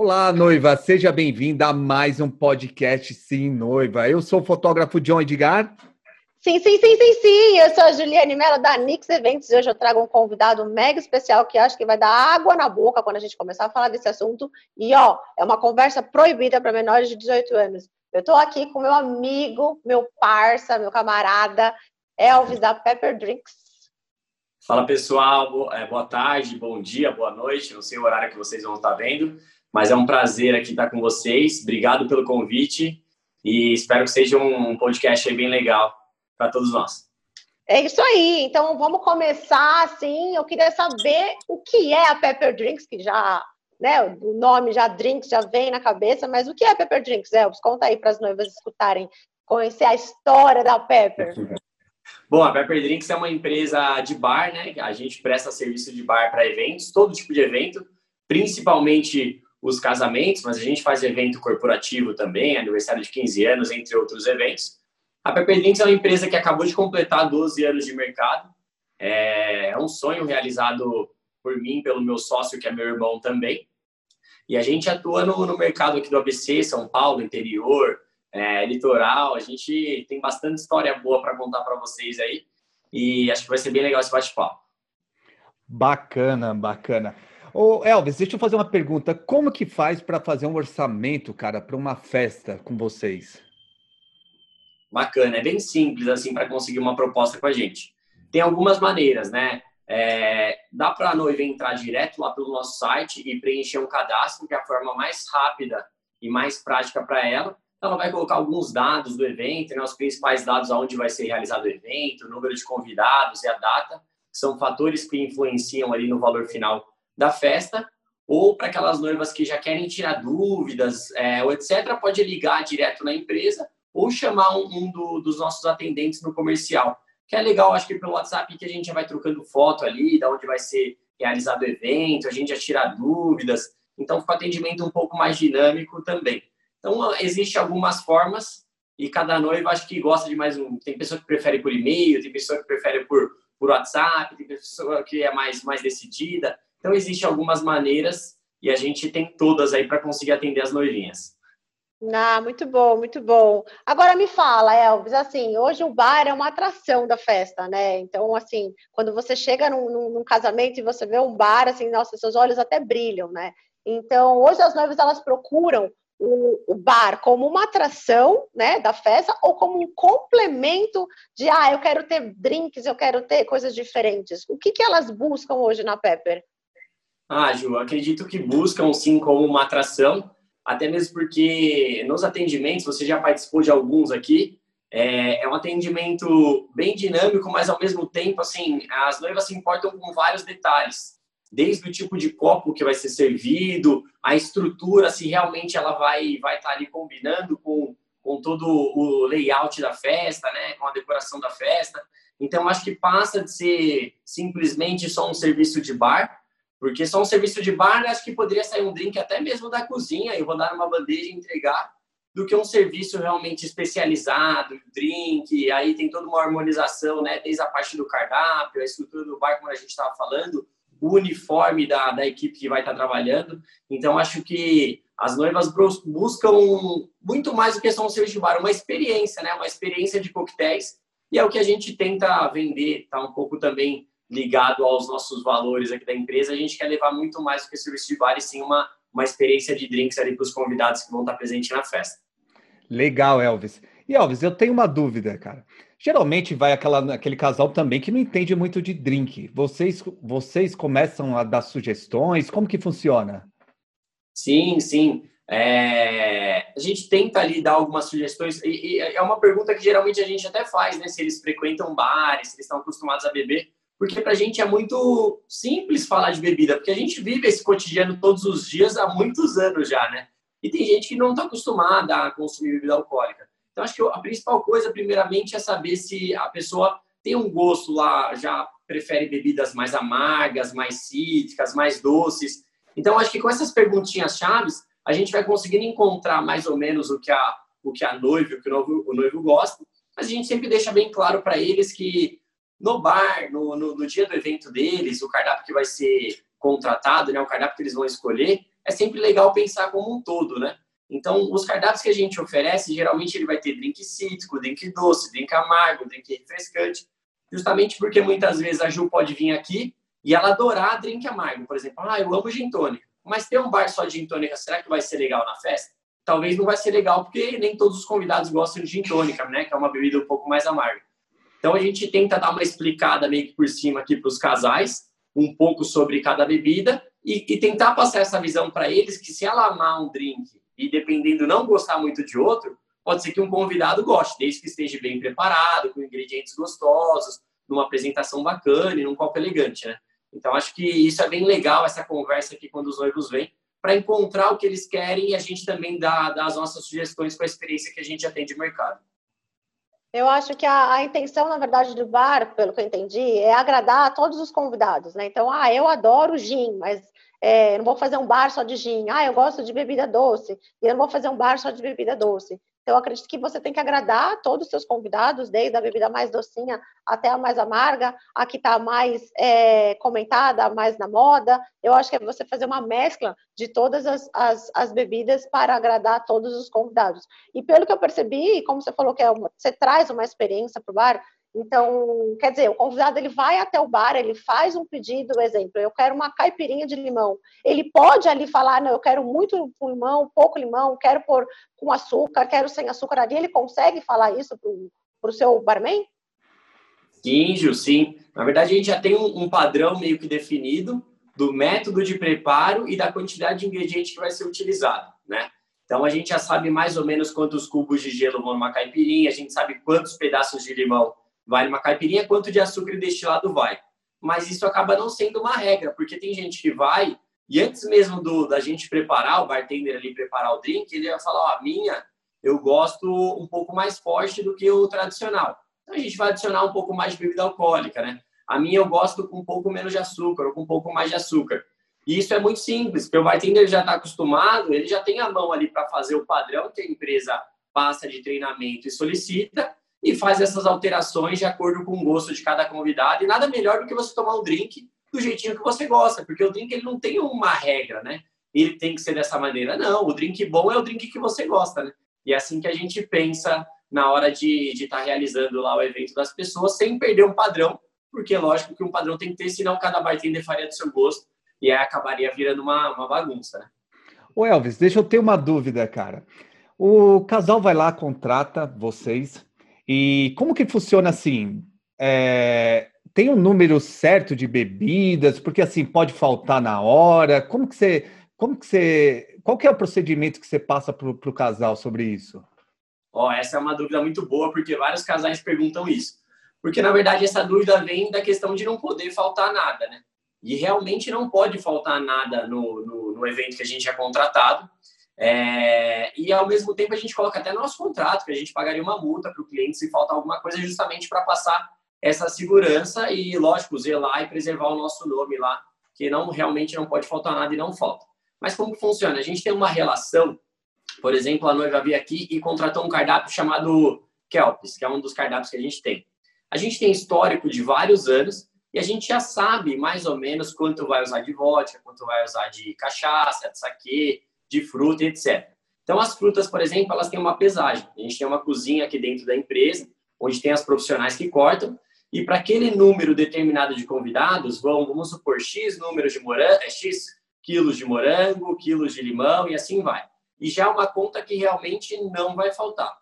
Olá, noiva, seja bem-vinda a mais um podcast Sim, Noiva. Eu sou o fotógrafo John Edgar. Sim, sim, sim, sim, sim. Eu sou a Juliane Mello da Nix Eventos e hoje eu trago um convidado mega especial que acho que vai dar água na boca quando a gente começar a falar desse assunto. E ó, é uma conversa proibida para menores de 18 anos. Eu estou aqui com meu amigo, meu parça, meu camarada, Elvis da Pepper Drinks. Fala pessoal, é, boa tarde, bom dia, boa noite. Não sei o horário que vocês vão estar vendo, mas é um prazer aqui estar com vocês. Obrigado pelo convite e espero que seja um podcast bem legal para todos nós. É isso aí. Então vamos começar assim. Eu queria saber o que é a Pepper Drinks, que já, né, o nome já Drinks já vem na cabeça, mas o que é a Pepper Drinks, Elvis? Conta aí para as noivas escutarem, conhecer a história da Pepper. Bom, a Pepper Drinks é uma empresa de bar, né? A gente presta serviço de bar para eventos, todo tipo de evento, principalmente os casamentos, mas a gente faz evento corporativo também, aniversário de 15 anos, entre outros eventos. A Pepper Drinks é uma empresa que acabou de completar 12 anos de mercado. É, é um sonho realizado por mim, pelo meu sócio, que é meu irmão também. E a gente atua no, no mercado aqui do ABC, São Paulo, interior, é, litoral. A gente tem bastante história boa para contar para vocês aí. E acho que vai ser bem legal esse bate-papo. Bacana, bacana. Ô Elvis, deixa eu fazer uma pergunta. Como que faz para fazer um orçamento, cara, para uma festa com vocês? Bacana, é bem simples assim para conseguir uma proposta com a gente. Tem algumas maneiras, né? É, dá para a noiva entrar direto lá pelo nosso site e preencher um cadastro, que é a forma mais rápida e mais prática para ela. Ela vai colocar alguns dados do evento, né, os principais dados aonde vai ser realizado o evento, o número de convidados e a data, que são fatores que influenciam ali no valor final da festa. Ou para aquelas noivas que já querem tirar dúvidas, é, ou etc., pode ligar direto na empresa ou chamar um, um do, dos nossos atendentes no comercial. Que é legal, acho que pelo WhatsApp que a gente já vai trocando foto ali, da onde vai ser realizado o evento, a gente já tira dúvidas. Então, fica o atendimento um pouco mais dinâmico também. Então, existe algumas formas e cada noiva acho que gosta de mais um. Tem pessoa que prefere por e-mail, tem pessoa que prefere por, por WhatsApp, tem pessoa que é mais, mais decidida. Então, existem algumas maneiras e a gente tem todas aí para conseguir atender as noivinhas. Ah, muito bom, muito bom. Agora me fala, Elvis, assim, hoje o bar é uma atração da festa, né? Então, assim, quando você chega num, num, num casamento e você vê um bar, assim, nossa, seus olhos até brilham, né? Então, hoje as noivas, elas procuram o, o, bar como uma atração, né, da festa, ou como um complemento de, ah, eu quero ter drinks, eu quero ter coisas diferentes. O que, que elas buscam hoje na Pepper? Ah, Ju, acredito que buscam, sim, como uma atração, até mesmo porque nos atendimentos, você já participou de alguns aqui, é, é, um atendimento bem dinâmico, mas ao mesmo tempo, assim, as noivas se importam com vários detalhes, desde o tipo de copo que vai ser servido, a estrutura, se realmente ela vai vai estar tá ali combinando com, com todo o layout da festa, né, com a decoração da festa. Então, acho que passa de ser simplesmente só um serviço de bar porque só um serviço de bar, acho que poderia sair um drink até mesmo da cozinha e rodar numa bandeja e entregar, do que um serviço realmente especializado, drink, aí tem toda uma harmonização, né? Desde a parte do cardápio, a estrutura do bar, como a gente estava falando, o uniforme da, da equipe que vai estar trabalhando. Então, acho que as noivas buscam muito mais do que só um serviço de bar, uma experiência, né? Uma experiência de coquetéis. E é o que a gente tenta vender, tá um pouco também ligado aos nossos valores aqui da empresa, a gente quer levar muito mais do que serviço de bar e sim uma, uma experiência de drinks ali para os convidados que vão estar presentes na festa. Legal, Elvis. E Elvis, eu tenho uma dúvida, cara. Geralmente vai aquela, aquele casal também que não entende muito de drink. Vocês, vocês começam a dar sugestões? Como que funciona? Sim, sim. É... a gente tenta ali dar algumas sugestões. E, e, é uma pergunta que geralmente a gente até faz, né? Se eles frequentam bares, se eles estão acostumados a beber porque para a gente é muito simples falar de bebida, porque a gente vive esse cotidiano todos os dias há muitos anos já, né? E tem gente que não está acostumada a consumir bebida alcoólica. Então, acho que a principal coisa, primeiramente, é saber se a pessoa tem um gosto lá, já prefere bebidas mais amargas, mais cítricas, mais doces. Então, acho que com essas perguntinhas chaves, a gente vai conseguindo encontrar mais ou menos o que a, o que a noiva, o que o noivo, o noivo gosta, mas a gente sempre deixa bem claro para eles que no bar, no, no, no, dia do evento deles, o cardápio que vai ser contratado, né, o cardápio que eles vão escolher, é sempre legal pensar como um todo, né? Então, os cardápios que a gente oferece, geralmente ele vai ter drink cítrico, drink doce, drink amargo, drink refrescante, justamente porque muitas vezes a Ju pode vir aqui e ela adorar drink amargo. Por exemplo, ah, eu amo gin tônica, mas ter um bar só de gin tônica, será que vai ser legal na festa? Talvez não vai ser legal, porque nem todos os convidados gostam de gin tônica, né? Que é uma bebida um pouco mais amarga. Então, a gente tenta dar uma explicada meio que por cima aqui para os casais, um pouco sobre cada bebida, e, e tentar passar essa visão para eles que se ela amar um drink e dependendo não gostar muito de outro, pode ser que um convidado goste, desde que esteja bem preparado, com ingredientes gostosos, numa apresentação bacana e num copo elegante, né? Então acho que isso é bem legal essa conversa aqui quando os noivos vêm para encontrar o que eles querem e a gente também dá, dá as nossas sugestões com a experiência que a gente já tem de mercado. Eu acho que a, a, intenção, na verdade, do bar, pelo que eu entendi, é agradar a todos os convidados, né? Então, ah, eu adoro gin, mas é, não vou fazer um bar só de gin. Ah, eu gosto de bebida doce. E eu não vou fazer um bar só de bebida doce. Então, eu acredito que você tem que agradar todos os seus convidados, desde a bebida mais docinha até a mais amarga, a que está mais é, comentada, mais na moda. Eu acho que é você fazer uma mescla de todas as, as, as, bebidas para agradar todos os convidados. E pelo que eu percebi, como você falou que é uma, você traz uma experiência para o bar, então, quer dizer, o convidado ele vai até o bar, ele faz um pedido, exemplo, eu quero uma caipirinha de limão. Ele pode ali falar, não, eu quero muito limão, pouco limão, quero pôr com açúcar, quero sem açúcar ali. Ele consegue falar isso para o seu barman? Sim, Gil, sim. Na verdade, a gente já tem um, um padrão meio que definido do método de preparo e da quantidade de ingrediente que vai ser utilizado, né? Então a gente já sabe mais ou menos quantos cubos de gelo vão numa caipirinha, a gente sabe quantos pedaços de limão vai numa caipirinha, quanto de açúcar e destilado vai. Mas isso acaba não sendo uma regra, porque tem gente que vai e antes mesmo do da gente preparar, o bartender ali preparar o drink, ele vai falar, ó, a minha eu gosto um pouco mais forte do que o tradicional. Então a gente vai adicionar um pouco mais de bebida alcoólica, né? A minha eu gosto com um pouco menos de açúcar ou com um pouco mais de açúcar. E isso é muito simples, porque o bartender já está acostumado, ele já tem a mão ali para fazer o padrão que a empresa passa de treinamento e solicita, e faz essas alterações de acordo com o gosto de cada convidado. E nada melhor do que você tomar um drink do jeitinho que você gosta, porque o drink ele não tem uma regra, né? Ele tem que ser dessa maneira. Não, o drink bom é o drink que você gosta, né? E é assim que a gente pensa na hora de estar tá realizando lá o evento das pessoas, sem perder um padrão, porque lógico que um padrão tem que ter, senão cada bartender faria do seu gosto e aí acabaria virando uma, uma bagunça, né? Ô Elvis, deixa eu ter uma dúvida, cara. O casal vai lá, contrata vocês, e como que funciona assim? É, tem um número certo de bebidas? Porque assim pode faltar na hora. Como que você, como que você, qual que é o procedimento que você passa para o casal sobre isso? Ó, oh, essa é uma dúvida muito boa porque vários casais perguntam isso. Porque na verdade essa dúvida vem da questão de não poder faltar nada, né? E realmente não pode faltar nada no, no, no evento que a gente é contratado. É, e ao mesmo tempo a gente coloca até no nosso contrato que a gente pagaria uma multa para o cliente se faltar alguma coisa, justamente para passar essa segurança e, lógico, zelar e preservar o nosso nome lá, que não realmente não pode faltar nada e não falta. Mas como funciona? A gente tem uma relação, por exemplo, a noiva veio aqui e contratou um cardápio chamado Kelps, que é um dos cardápios que a gente tem. A gente tem histórico de vários anos e a gente já sabe mais ou menos quanto vai usar de vodka, quanto vai usar de cachaça, de saquê, de fruta, etc. Então, as frutas, por exemplo, elas têm uma pesagem. A gente tem uma cozinha aqui dentro da empresa, onde tem as profissionais que cortam, e para aquele número determinado de convidados, vão, vamos supor, X números de morango, é, X quilos de morango, quilos de limão e assim vai. E já é uma conta que realmente não vai faltar.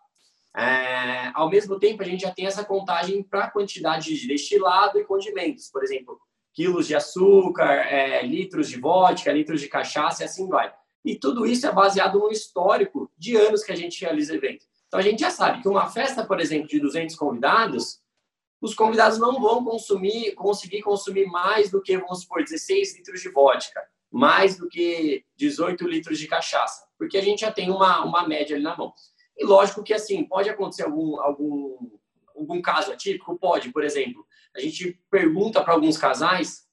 É, ao mesmo tempo, a gente já tem essa contagem para a quantidade de destilado e condimentos. Por exemplo, quilos de açúcar, é, litros de vodka, litros de cachaça e assim vai. E tudo isso é baseado no histórico de anos que a gente realiza evento. Então a gente já sabe que uma festa, por exemplo, de 200 convidados, os convidados não vão consumir, conseguir consumir mais do que, vamos supor, 16 litros de vodka, mais do que 18 litros de cachaça, porque a gente já tem uma, uma média ali na mão. E lógico que, assim, pode acontecer algum, algum, algum caso atípico? Pode, por exemplo, a gente pergunta para alguns casais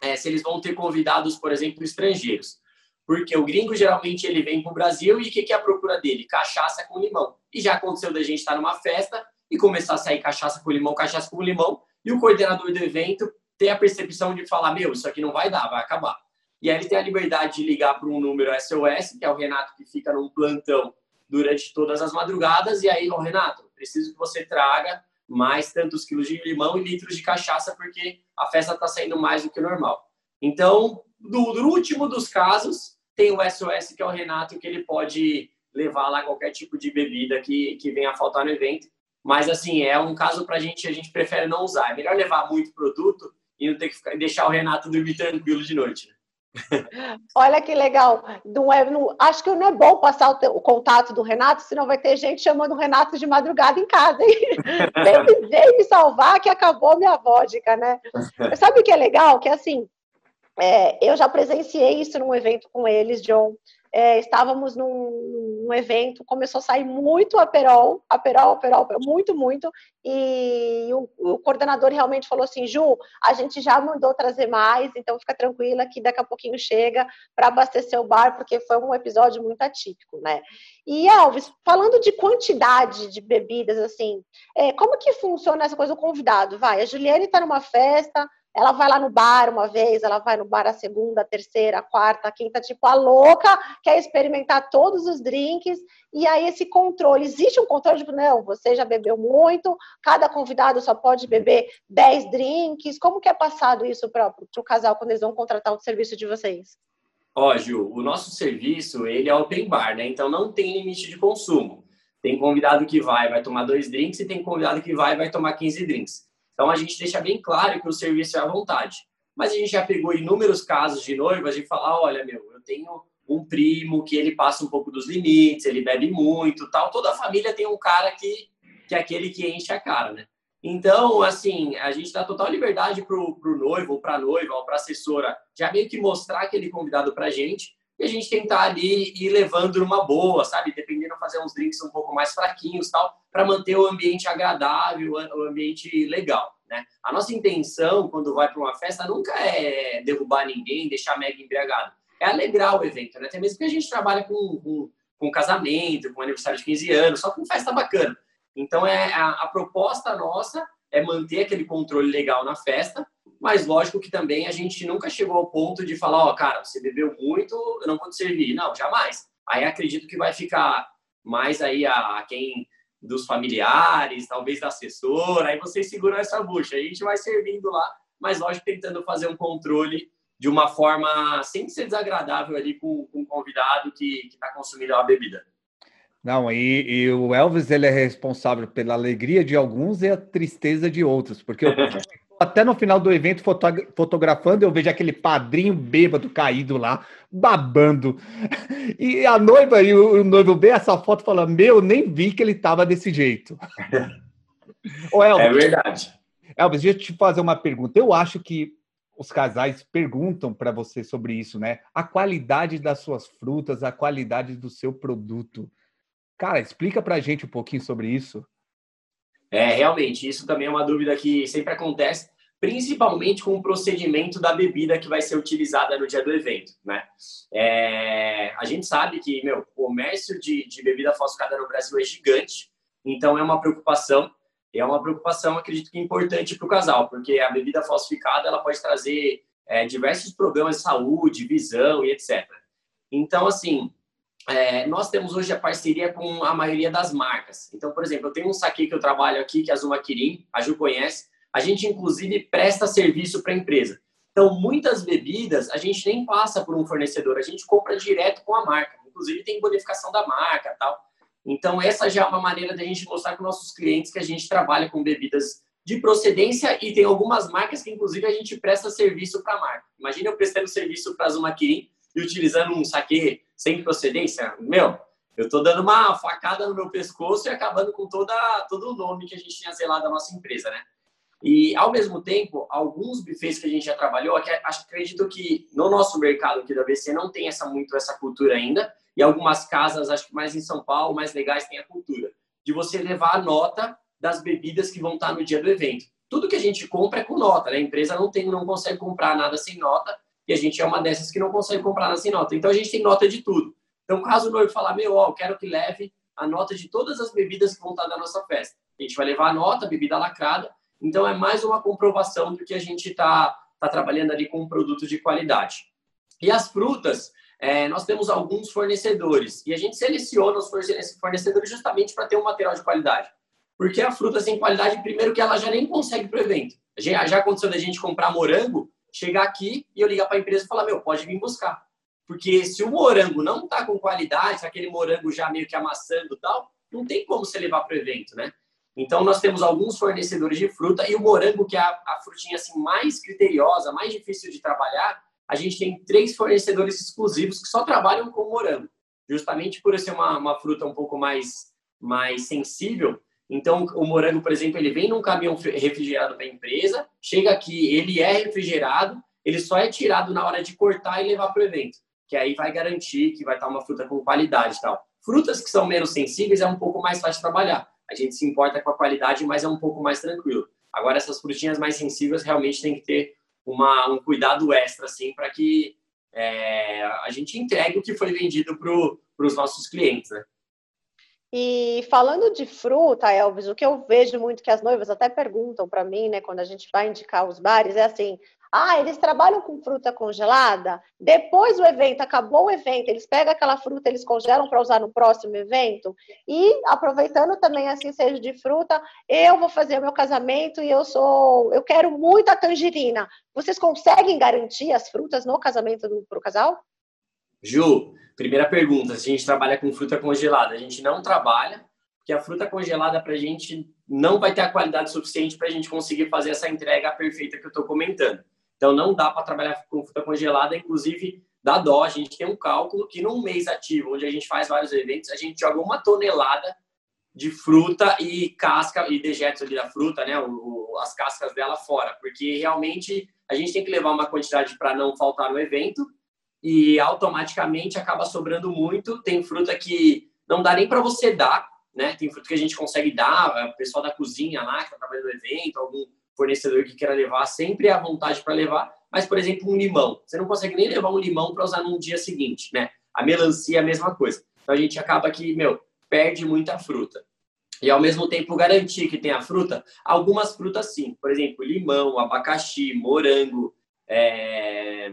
é, se eles vão ter convidados, por exemplo, estrangeiros. Porque o gringo geralmente ele vem para o Brasil e o que, que é a procura dele? Cachaça com limão. E já aconteceu da gente estar numa festa e começar a sair cachaça com limão, cachaça com limão, e o coordenador do evento ter a percepção de falar: meu, isso aqui não vai dar, vai acabar. E aí ele tem a liberdade de ligar para um número SOS, que é o Renato que fica num plantão durante todas as madrugadas. E aí, ó, Renato, preciso que você traga mais tantos quilos de limão e litros de cachaça, porque a festa está saindo mais do que normal. Então, do último dos casos, tem o SOS, que é o Renato, que ele pode levar lá qualquer tipo de bebida que, que venha a faltar no evento. Mas, assim, é um caso para a gente, a gente prefere não usar. É melhor levar muito produto e não ter que ficar, deixar o Renato dormir tranquilo de noite. Né? Olha que legal. Não é, não, acho que não é bom passar o, te, o, contato do Renato, senão vai ter gente chamando o Renato de madrugada em casa, hein? Vem, vem me salvar que acabou minha vodka, né? Sabe o que é legal? Que assim, é, eu já presenciei isso num evento com eles, John é, estávamos num, num, evento, começou a sair muito aperol, aperol, aperol, aperol muito, muito, e o, o, coordenador realmente falou assim, Ju, a gente já mandou trazer mais, então fica tranquila que daqui a pouquinho chega para abastecer o bar, porque foi um episódio muito atípico, né? E Elvis, falando de quantidade de bebidas, assim, é, como que funciona essa coisa do convidado? Vai, a Juliane está numa festa, ela vai lá no bar uma vez, ela vai no bar a segunda, a terceira, a quarta, a quinta, tipo a louca, quer experimentar todos os drinks. E aí esse controle, existe um controle, tipo, não, você já bebeu muito, cada convidado só pode beber 10 drinks. Como que é passado isso para o casal quando eles vão contratar o serviço de vocês? Ó, Ju, o nosso serviço, ele é open bar, né? Então não tem limite de consumo. Tem convidado que vai, vai tomar dois drinks, e tem convidado que vai, vai tomar 15 drinks. Então, a gente deixa bem claro que o serviço é à vontade. Mas a gente já pegou inúmeros casos de noivas de falar, olha, meu, eu tenho um primo que ele passa um pouco dos limites, ele bebe muito, tal. Toda a família tem um cara que, que é aquele que enche a cara, né? Então, assim, a gente dá total liberdade pro, pro noivo, ou pra noiva, ou pra assessora, já meio que mostrar aquele convidado pra gente, e a gente tentar ali ir levando numa boa, sabe? Dependendo, fazer uns drinks um pouco mais fraquinhos tal, para manter o ambiente agradável, o ambiente legal, né? A nossa intenção, quando vai para uma festa, nunca é derrubar ninguém, deixar mega embriagado. É alegrar o evento, né? Até mesmo que a gente trabalha com, com, com casamento, com aniversário de 15 anos, só com festa bacana. Então, é a, a proposta nossa é manter aquele controle legal na festa, mas lógico que também a gente nunca chegou ao ponto de falar, ó, oh, cara, você bebeu muito, eu não vou te servir. Não, jamais. Aí acredito que vai ficar mais aí a, a quem dos familiares, talvez da assessora, aí vocês seguram essa bucha. A gente vai servindo lá, mas lógico tentando fazer um controle de uma forma sem ser desagradável ali com, com o convidado que está consumindo a bebida. Não, e, e, o Elvis ele é responsável pela alegria de alguns e a tristeza de outros, porque eu, até no final do evento fotografando, eu vejo aquele padrinho bêbado caído lá, babando. E a noiva e o, noivo vê essa foto e fala: Meu, nem vi que ele estava desse jeito. Ô, Elvis, é verdade. Elvis, deixa eu te fazer uma pergunta. Eu acho que os casais perguntam para você sobre isso, né? A qualidade das suas frutas, a qualidade do seu produto. Cara, explica para a gente um pouquinho sobre isso. É, realmente, isso também é uma dúvida que sempre acontece, principalmente com o procedimento da bebida que vai ser utilizada no dia do evento, né? É, a gente sabe que, meu, o comércio de, de bebida falsificada no Brasil é gigante, então é uma preocupação, é uma preocupação, acredito que importante para o casal, porque a bebida falsificada, ela pode trazer é, diversos problemas de saúde, visão e etc. Então, assim, é, nós temos hoje a parceria com a maioria das marcas. Então, por exemplo, eu tenho um saque que eu trabalho aqui, que é a Zuma Kirin, a Ju conhece. A gente, inclusive, presta serviço para a empresa. Então, muitas bebidas a gente nem passa por um fornecedor, a gente compra direto com a marca. Inclusive, tem bonificação da marca tal. Então, essa já é uma maneira da gente mostrar para nossos clientes que a gente trabalha com bebidas de procedência e tem algumas marcas que, inclusive, a gente presta serviço para a marca. Imagina eu prestando serviço para a Zuma Kirin e utilizando um saque sem procedência, meu, eu tô dando uma facada no meu pescoço e acabando com toda, todo o nome que a gente tinha zelado da nossa empresa, né? E, ao mesmo tempo, alguns bufês que a gente já trabalhou, que acredito que no nosso mercado aqui da BC não tem essa, muito essa cultura ainda, e algumas casas, acho que mais em São Paulo, mais legais, tem a cultura de você levar a nota das bebidas que vão estar no dia do evento. Tudo que a gente compra é com nota, né? A empresa não tem, não consegue comprar nada sem nota, e a gente é uma dessas que não consegue comprar sem nota. Então a gente tem nota de tudo. Então, caso o noivo falar, meu, ó, eu quero que leve a nota de todas as bebidas que vão estar na nossa festa. A gente vai levar a nota, bebida lacrada. Então, é mais uma comprovação do que a gente está tá trabalhando ali com um produto de qualidade. E as frutas, é, nós temos alguns fornecedores e a gente seleciona os fornecedores justamente para ter um material de qualidade. Porque a fruta sem qualidade, primeiro que ela já nem consegue para o evento. Já, já aconteceu da gente comprar morango, chegar aqui e eu ligar para a empresa e falar, meu, pode vir buscar. Porque se o morango não está com qualidade, aquele morango já meio que amassando e tal, não tem como você levar para o evento, né? Então, nós temos alguns fornecedores de fruta e o morango, que é a, a frutinha assim, mais criteriosa, mais difícil de trabalhar, a gente tem três fornecedores exclusivos que só trabalham com morango. Justamente por ser uma, uma fruta um pouco mais, mais sensível, então, o morango, por exemplo, ele vem num caminhão refrigerado para a empresa, chega aqui, ele é refrigerado, ele só é tirado na hora de cortar e levar para o evento, que aí vai garantir que vai estar uma fruta com qualidade e tal. Frutas que são menos sensíveis é um pouco mais fácil trabalhar. A gente se importa com a qualidade, mas é um pouco mais tranquilo. Agora, essas frutinhas mais sensíveis realmente tem que ter uma, um cuidado extra, assim, para que é, a gente entregue o que foi vendido para os nossos clientes, né? E falando de fruta, Elvis, o que eu vejo muito que as noivas até perguntam para mim, né, quando a gente vai indicar os bares, é assim: ah, eles trabalham com fruta congelada? Depois do evento, acabou o evento, eles pegam aquela fruta, eles congelam para usar no próximo evento? E aproveitando também assim, seja de fruta, eu vou fazer o meu casamento e eu sou, eu quero muita tangerina. Vocês conseguem garantir as frutas no casamento para o casal? Ju, primeira pergunta: se a gente trabalha com fruta congelada, a gente não trabalha, porque a fruta congelada para a gente não vai ter a qualidade suficiente para a gente conseguir fazer essa entrega perfeita que eu estou comentando. Então, não dá para trabalhar com fruta congelada, inclusive dá dó. A gente tem um cálculo que num mês ativo, onde a gente faz vários eventos, a gente joga uma tonelada de fruta e casca e dejetos ali da fruta, né, o, as cascas dela fora, porque realmente a gente tem que levar uma quantidade para não faltar no evento e automaticamente acaba sobrando muito. Tem fruta que não dá nem para você dar, né? Tem fruta que a gente consegue dar, o pessoal da cozinha lá que está trabalhando no evento, algum fornecedor que queira levar, sempre é à vontade para levar. Mas, por exemplo, um limão, você não consegue nem levar um limão para usar no dia seguinte, né? A melancia é a mesma coisa. Então a gente acaba que, meu, perde muita fruta. E ao mesmo tempo garantir que tem a fruta, algumas frutas sim. Por exemplo, limão, abacaxi, morango, é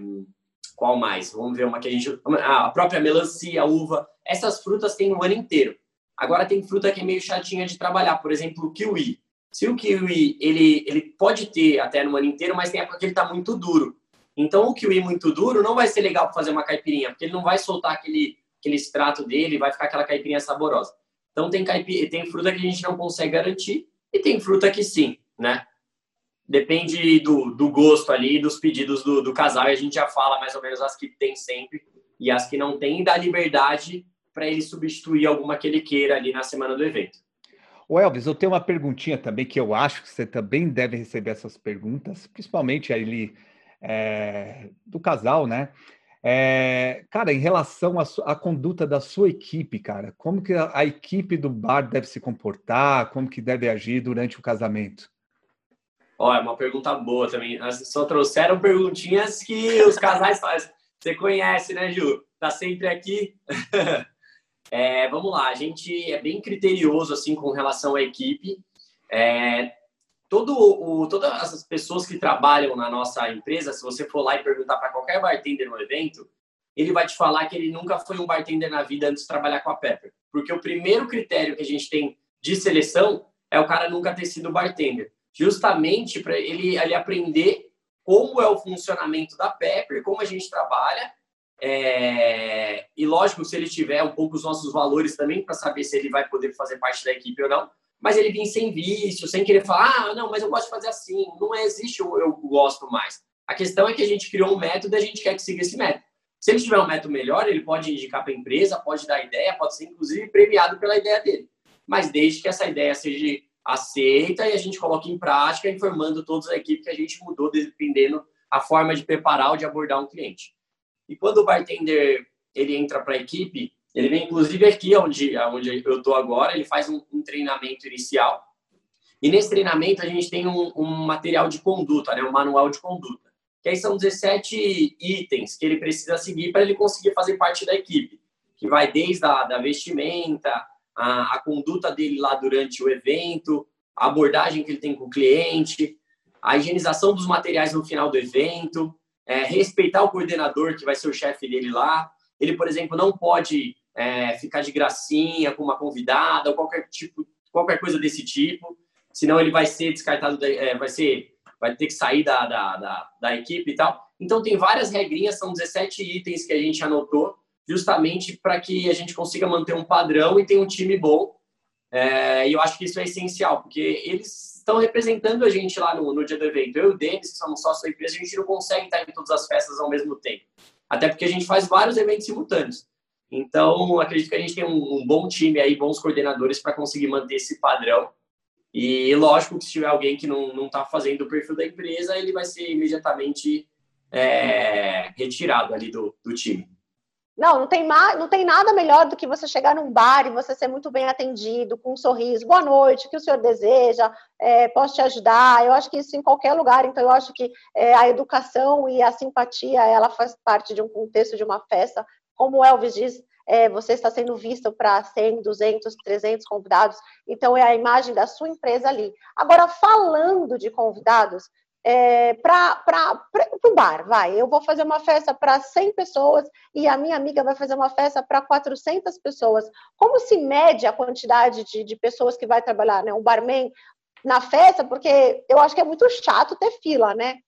qual mais? Vamos ver uma que a gente. Ah, a própria melancia, uva. Essas frutas tem o ano inteiro. Agora tem fruta que é meio chatinha de trabalhar, por exemplo, o kiwi. Se o kiwi ele, ele pode ter até no ano inteiro, mas tem época que ele está muito duro. Então o kiwi muito duro não vai ser legal para fazer uma caipirinha, porque ele não vai soltar aquele, aquele extrato dele, vai ficar aquela caipirinha saborosa. Então tem, caipi, tem fruta que a gente não consegue garantir e tem fruta que sim, né? Depende do, do gosto ali, dos pedidos do, do casal, e a gente já fala mais ou menos as que tem sempre e as que não tem, e dá liberdade para ele substituir alguma que ele queira ali na semana do evento. O Elvis, eu tenho uma perguntinha também que eu acho que você também deve receber essas perguntas, principalmente ali é, do casal, né? É, cara, em relação à, conduta da sua equipe, cara, como que a, a, equipe do bar deve se comportar, como que deve agir durante o casamento? Ó, é uma pergunta boa também. Só trouxeram perguntinhas que os casais fazem. Você conhece, né, Ju? Tá sempre aqui. é, vamos lá, a gente é bem criterioso assim com relação à equipe. É, todo o, todas as pessoas que trabalham na nossa empresa, se você for lá e perguntar para qualquer bartender no evento, ele vai te falar que ele nunca foi um bartender na vida antes de trabalhar com a Pepper. Porque o primeiro critério que a gente tem de seleção é o cara nunca ter sido bartender justamente para ele, ele aprender como é o funcionamento da Pepper, como a gente trabalha. É... E lógico, se ele tiver um pouco os nossos valores também, para saber se ele vai poder fazer parte da equipe ou não. Mas ele vir sem vício, sem querer falar, ah, não, mas eu gosto de fazer assim. Não existe o eu gosto mais. A questão é que a gente criou um método e a gente quer que siga esse método. Se ele tiver um método melhor, ele pode indicar para a empresa, pode dar ideia, pode ser inclusive premiado pela ideia dele. Mas desde que essa ideia seja aceita e a gente coloca em prática, informando toda a equipe que a gente mudou, dependendo a forma de preparar ou de abordar um cliente. E quando o bartender ele entra para a equipe, ele vem inclusive aqui onde, onde eu estou agora, ele faz um, um, treinamento inicial. E nesse treinamento a gente tem um, um material de conduta, né, um manual de conduta. Que aí são 17 itens que ele precisa seguir para ele conseguir fazer parte da equipe. Que vai desde a da vestimenta, a, a conduta dele lá durante o evento, a abordagem que ele tem com o cliente, a higienização dos materiais no final do evento, é, respeitar o coordenador, que vai ser o chefe dele lá. Ele, por exemplo, não pode é, ficar de gracinha com uma convidada ou qualquer tipo, qualquer coisa desse tipo, senão ele vai ser descartado, é, vai ser, vai ter que sair da, da, da, da equipe e tal. Então tem várias regrinhas, são 17 itens que a gente anotou, justamente para que a gente consiga manter um padrão e ter um time bom. É, e eu acho que isso é essencial, porque eles estão representando a gente lá no, no dia do evento. Eu e o Denis, que somos sócios da empresa, a gente não consegue estar em todas as festas ao mesmo tempo. Até porque a gente faz vários eventos simultâneos. Então, acredito que a gente tem um, um bom time aí, bons coordenadores para conseguir manter esse padrão. E lógico que se tiver alguém que não está fazendo o perfil da empresa, ele vai ser imediatamente é, retirado ali do, do time. Não, não tem, não tem nada melhor do que você chegar num bar e você ser muito bem atendido, com um sorriso, boa noite, o que o senhor deseja, é, posso te ajudar. Eu acho que isso em qualquer lugar, então eu acho que é, a educação e a simpatia, ela faz parte de um contexto de uma festa. Como o Elvis diz, é, você está sendo visto para 100, 200, 300 convidados, então é a imagem da sua empresa ali. Agora, falando de convidados, é, para o bar, vai. Eu vou fazer uma festa para 100 pessoas e a minha amiga vai fazer uma festa para 400 pessoas. Como se mede a quantidade de, de pessoas que vai trabalhar, né? Um barman na festa, porque eu acho que é muito chato ter fila, né?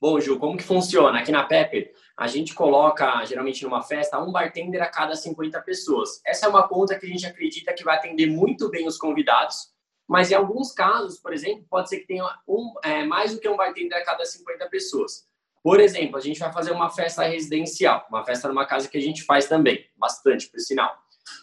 Bom, Ju, como que funciona? Aqui na Pepper, a gente coloca, geralmente numa festa, um bartender a cada 50 pessoas. Essa é uma conta que a gente acredita que vai atender muito bem os convidados, mas em alguns casos, por exemplo, pode ser que tenha um, é, mais do que um bartender a cada 50 pessoas. Por exemplo, a gente vai fazer uma festa residencial, uma festa numa casa que a gente faz também, bastante, por sinal.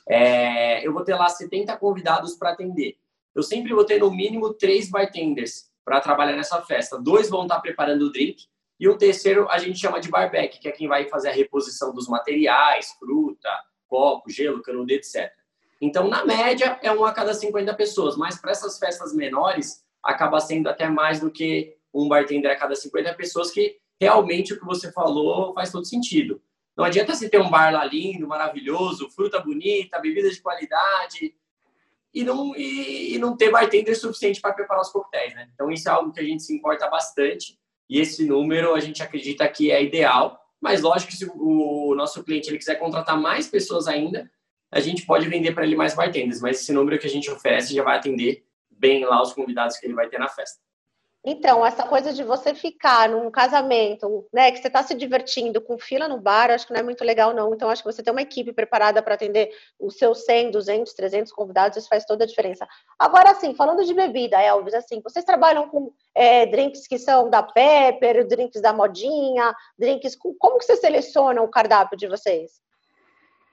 É, eu vou ter lá 70 convidados para atender. Eu sempre vou ter no mínimo três bartenders para trabalhar nessa festa. Dois vão estar tá preparando o drink e o terceiro a gente chama de barback, que é quem vai fazer a reposição dos materiais, fruta, copo, gelo, canudo, etc. Então, na média, é um a cada 50 pessoas, mas para essas festas menores, acaba sendo até mais do que um bartender a cada 50 pessoas, que realmente o que você falou faz todo sentido. Não adianta se ter um bar lá lindo, maravilhoso, fruta bonita, bebida de qualidade, e não, e, e não ter bartender suficiente para preparar os coquetéis, né? Então, isso é algo que a gente se importa bastante, e esse número a gente acredita que é ideal, mas lógico que se o nosso cliente ele quiser contratar mais pessoas ainda, a gente pode vender para ele mais bartenders, mas esse número que a gente oferece já vai atender bem lá os convidados que ele vai ter na festa. Então, essa coisa de você ficar num casamento, né, que você está se divertindo com fila no bar, acho que não é muito legal, não. Então, acho que você ter uma equipe preparada para atender os seus 100, 200, 300 convidados, isso faz toda a diferença. Agora, assim, falando de bebida, Elvis, assim, vocês trabalham com é, drinks que são da Pepper, drinks da Modinha, drinks... Como que você seleciona o cardápio de vocês?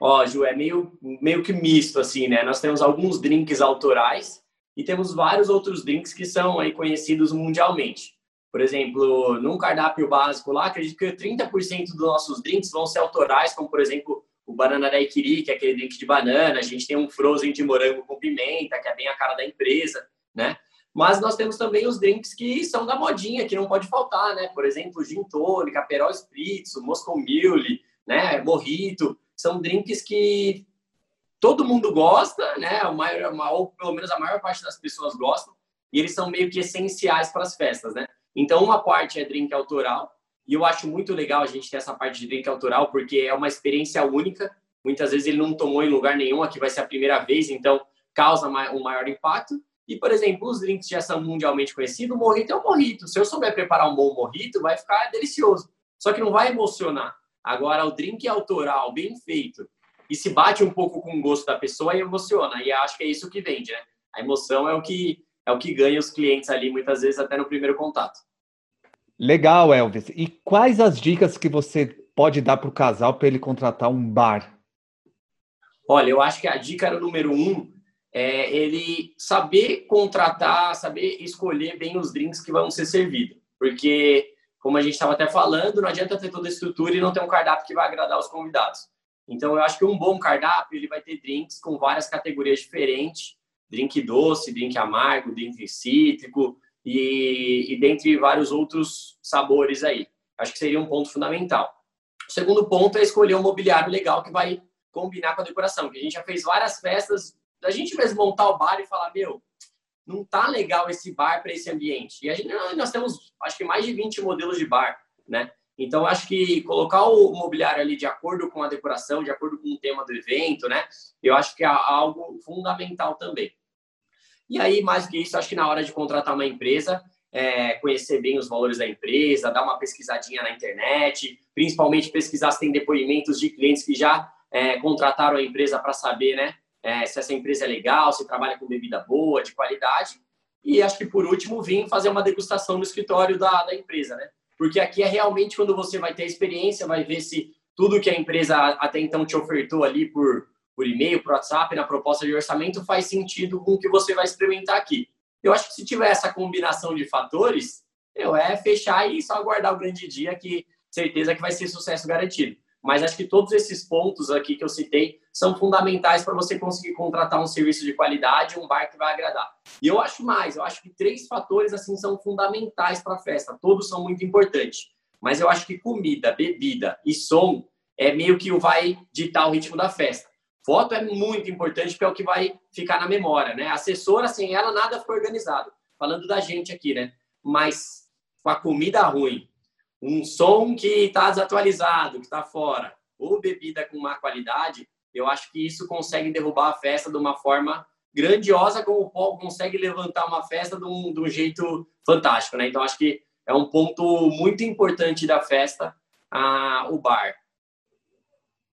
Ó, Ju, é meio, meio que misto, assim, né? Nós temos alguns drinks autorais e temos vários outros drinks que são aí conhecidos mundialmente. Por exemplo, num cardápio básico lá, acredito que 30% dos nossos drinks vão ser autorais, como, por exemplo, o Banana Daiquiri, que é aquele drink de banana. A gente tem um Frozen de morango com pimenta, que é bem a cara da empresa, né? Mas nós temos também os drinks que são da modinha, que não pode faltar, né? Por exemplo, gin tônica, Perol Spritz, Moscow Mule, né? Morrito são drinks que todo mundo gosta, né? O maior, ou pelo menos a maior parte das pessoas gostam, e eles são meio que essenciais para as festas, né? Então, uma parte é drink autoral, e eu acho muito legal a gente ter essa parte de drink autoral, porque é uma experiência única. Muitas vezes ele não tomou em lugar nenhum, aqui vai ser a primeira vez, então causa um maior impacto. E, por exemplo, os drinks já são mundialmente conhecidos, o morrito é um morrito. Se eu souber preparar um bom morrito, vai ficar delicioso. Só que não vai emocionar. Agora, o drink autoral, bem feito, e se bate um pouco com o gosto da pessoa, e emociona. E acho que é isso que vende, né? A emoção é o que é o que ganha os clientes ali, muitas vezes até no primeiro contato. Legal, Elvis. E quais as dicas que você pode dar para o casal para ele contratar um bar? Olha, eu acho que a dica número um é ele saber contratar, saber escolher bem os drinks que vão ser servidos. Porque como a gente estava até falando, não adianta ter toda a estrutura e não ter um cardápio que vai agradar os convidados. Então, eu acho que um bom cardápio ele vai ter drinks com várias categorias diferentes, drink doce, drink amargo, drink cítrico e, e dentre vários outros sabores aí. Acho que seria um ponto fundamental. O segundo ponto é escolher um mobiliário legal que vai combinar com a decoração, que a gente já fez várias festas, da gente mesmo montar o bar e falar, meu, não tá legal esse bar para esse ambiente. E a gente, nós temos, acho que mais de 20 modelos de bar né? Então, acho que colocar o mobiliário ali de acordo com a decoração, de acordo com o tema do evento, né? Eu acho que é algo fundamental também. E aí, mais que isso, acho que na hora de contratar uma empresa, é, conhecer bem os valores da empresa, dar uma pesquisadinha na internet, principalmente pesquisar se tem depoimentos de clientes que já é, contrataram a empresa para saber, né? É, se essa empresa é legal, se trabalha com bebida boa, de qualidade. E acho que, por último, vim fazer uma degustação no escritório da, da empresa, né? Porque aqui é realmente quando você vai ter experiência, vai ver se tudo que a empresa até então te ofertou ali por, por e-mail, por WhatsApp, na proposta de orçamento, faz sentido com o que você vai experimentar aqui. Eu acho que se tiver essa combinação de fatores, eu é fechar e só aguardar o grande dia, que certeza que vai ser sucesso garantido. Mas acho que todos esses pontos aqui que eu citei são fundamentais para você conseguir contratar um serviço de qualidade, um bar que vai agradar. E eu acho mais, eu acho que três fatores assim são fundamentais para a festa. Todos são muito importantes. Mas eu acho que comida, bebida e som é meio que o vai ditar o ritmo da festa. Foto é muito importante porque é o que vai ficar na memória, né? assessora, sem ela, nada foi organizado. Falando da gente aqui, né? Mas com a comida ruim, um som que está desatualizado, que está fora, ou bebida com má qualidade, eu acho que isso consegue derrubar a festa de uma forma grandiosa, como o Paul consegue levantar uma festa de um, de um jeito fantástico, né? Então, acho que é um ponto muito importante da festa, a, o bar.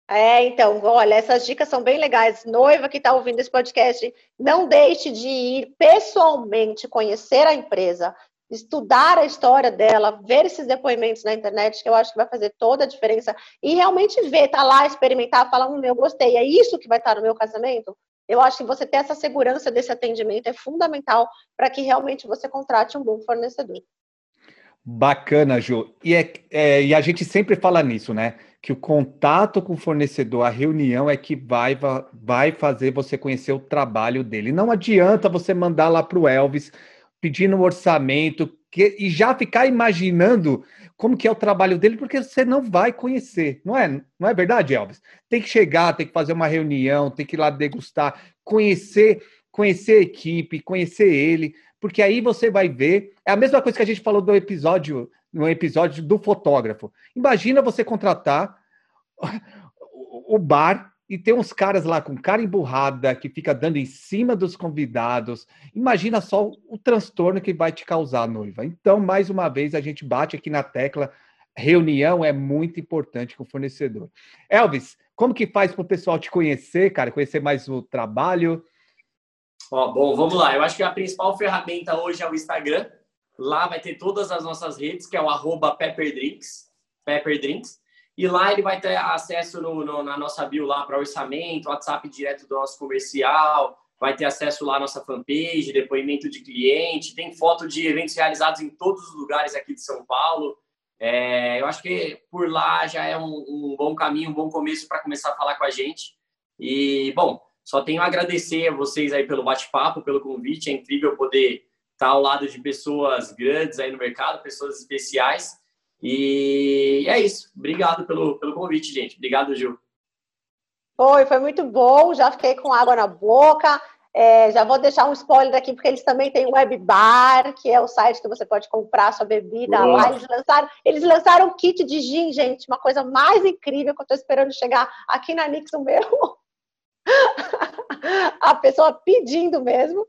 É, então, olha, essas dicas são bem legais. Noiva que está ouvindo esse podcast, não deixe de ir pessoalmente conhecer a empresa, estudar a história dela, ver esses depoimentos na internet, que eu acho que vai fazer toda a diferença, e realmente ver, tá lá, experimentar, falar, hum, eu gostei, é isso que vai estar no meu casamento? Eu acho que você ter essa segurança desse atendimento é fundamental para que realmente você contrate um bom fornecedor. Bacana, Ju. E, é, é, e a gente sempre fala nisso, né? Que o contato com o fornecedor, a reunião é que vai, vai fazer você conhecer o trabalho dele. Não adianta você mandar lá para o Elvis pedindo um orçamento que, e já ficar imaginando como que é o trabalho dele, porque você não vai conhecer, não é? Não é verdade, Elvis? Tem que chegar, tem que fazer uma reunião, tem que ir lá degustar, conhecer, conhecer a equipe, conhecer ele, porque aí você vai ver. É a mesma coisa que a gente falou do episódio, no episódio do fotógrafo. Imagina você contratar o bar e tem uns caras lá com cara emburrada que fica dando em cima dos convidados. Imagina só o transtorno que vai te causar, noiva. Então, mais uma vez, a gente bate aqui na tecla. Reunião é muito importante com o fornecedor. Elvis, como que faz para o pessoal te conhecer, cara? Conhecer mais o trabalho? Ó, bom, vamos lá. Eu acho que a principal ferramenta hoje é o Instagram. Lá vai ter todas as nossas redes, que é o arroba Pepperdrinks. Pepperdrinks. E lá ele vai ter acesso no, no, na nossa bio lá para orçamento, WhatsApp direto do nosso comercial, vai ter acesso lá à nossa fanpage, depoimento de cliente, tem foto de eventos realizados em todos os lugares aqui de São Paulo. É, eu acho que por lá já é um, um bom caminho, um bom começo para começar a falar com a gente. E, bom, só tenho a agradecer a vocês aí pelo bate-papo, pelo convite. É incrível poder estar ao lado de pessoas grandes aí no mercado, pessoas especiais. E é isso. Obrigado pelo, pelo convite, gente. Obrigado, Gil. Foi, foi muito bom. Já fiquei com água na boca. É, já vou deixar um spoiler aqui, porque eles também têm o Web Bar, que é o site que você pode comprar sua bebida Boa. lá. Eles lançaram, eles lançaram um kit de gin, gente, uma coisa mais incrível que eu estou esperando chegar aqui na Nixon mesmo. A pessoa pedindo mesmo.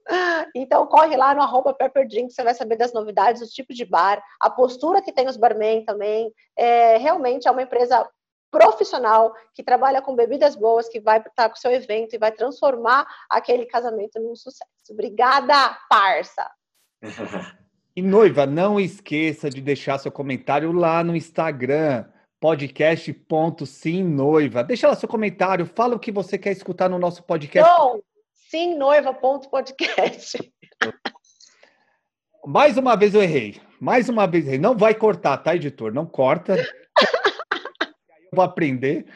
Então, corre lá no arroba Pepper Drink, você vai saber das novidades, os tipos de bar, a postura que tem os barman também. É, realmente é uma empresa profissional que trabalha com bebidas boas, que vai estar com o seu evento e vai transformar aquele casamento num sucesso. Obrigada, parça! E noiva, não esqueça de deixar seu comentário lá no Instagram podcast.simnoiva. Deixa lá seu comentário, fala o que você quer escutar no nosso podcast. Não, simnoiva.podcast. Mais uma vez eu errei. Mais uma vez errei. Não vai cortar, tá, editor? Não corta. eu vou aprender.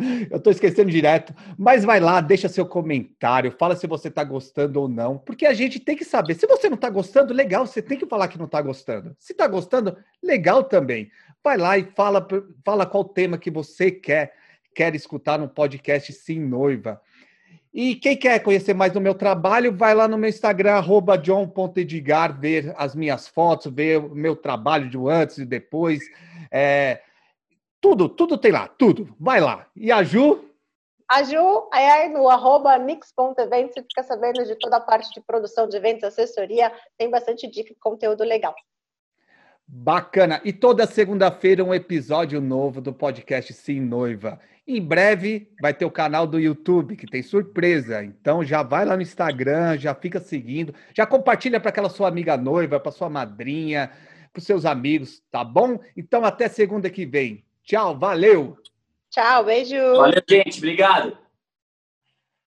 Eu estou esquecendo direto, mas vai lá, deixa seu comentário, fala se você está gostando ou não, porque a gente tem que saber. Se você não está gostando, legal, você tem que falar que não está gostando. Se está gostando, legal também vai lá e fala, fala qual tema que você quer, quer escutar no podcast Sim Noiva. E quem quer conhecer mais do meu trabalho, vai lá no meu Instagram, john.edgar, ver as minhas fotos, ver o meu trabalho de antes e depois. É, tudo, tudo tem lá, tudo. Vai lá. E a Ju? A Ju, aí no arroba mix.eventos, você fica sabendo de toda a parte de produção de eventos, assessoria, tem bastante dica e conteúdo legal. Bacana. E toda segunda-feira um episódio novo do podcast Sim Noiva. Em breve vai ter o canal do YouTube, que tem surpresa. Então já vai lá no Instagram, já fica seguindo, já compartilha para aquela sua amiga noiva, para sua madrinha, para os seus amigos, tá bom? Então até segunda que vem. Tchau, valeu! Tchau, beijo! Valeu, gente, obrigado!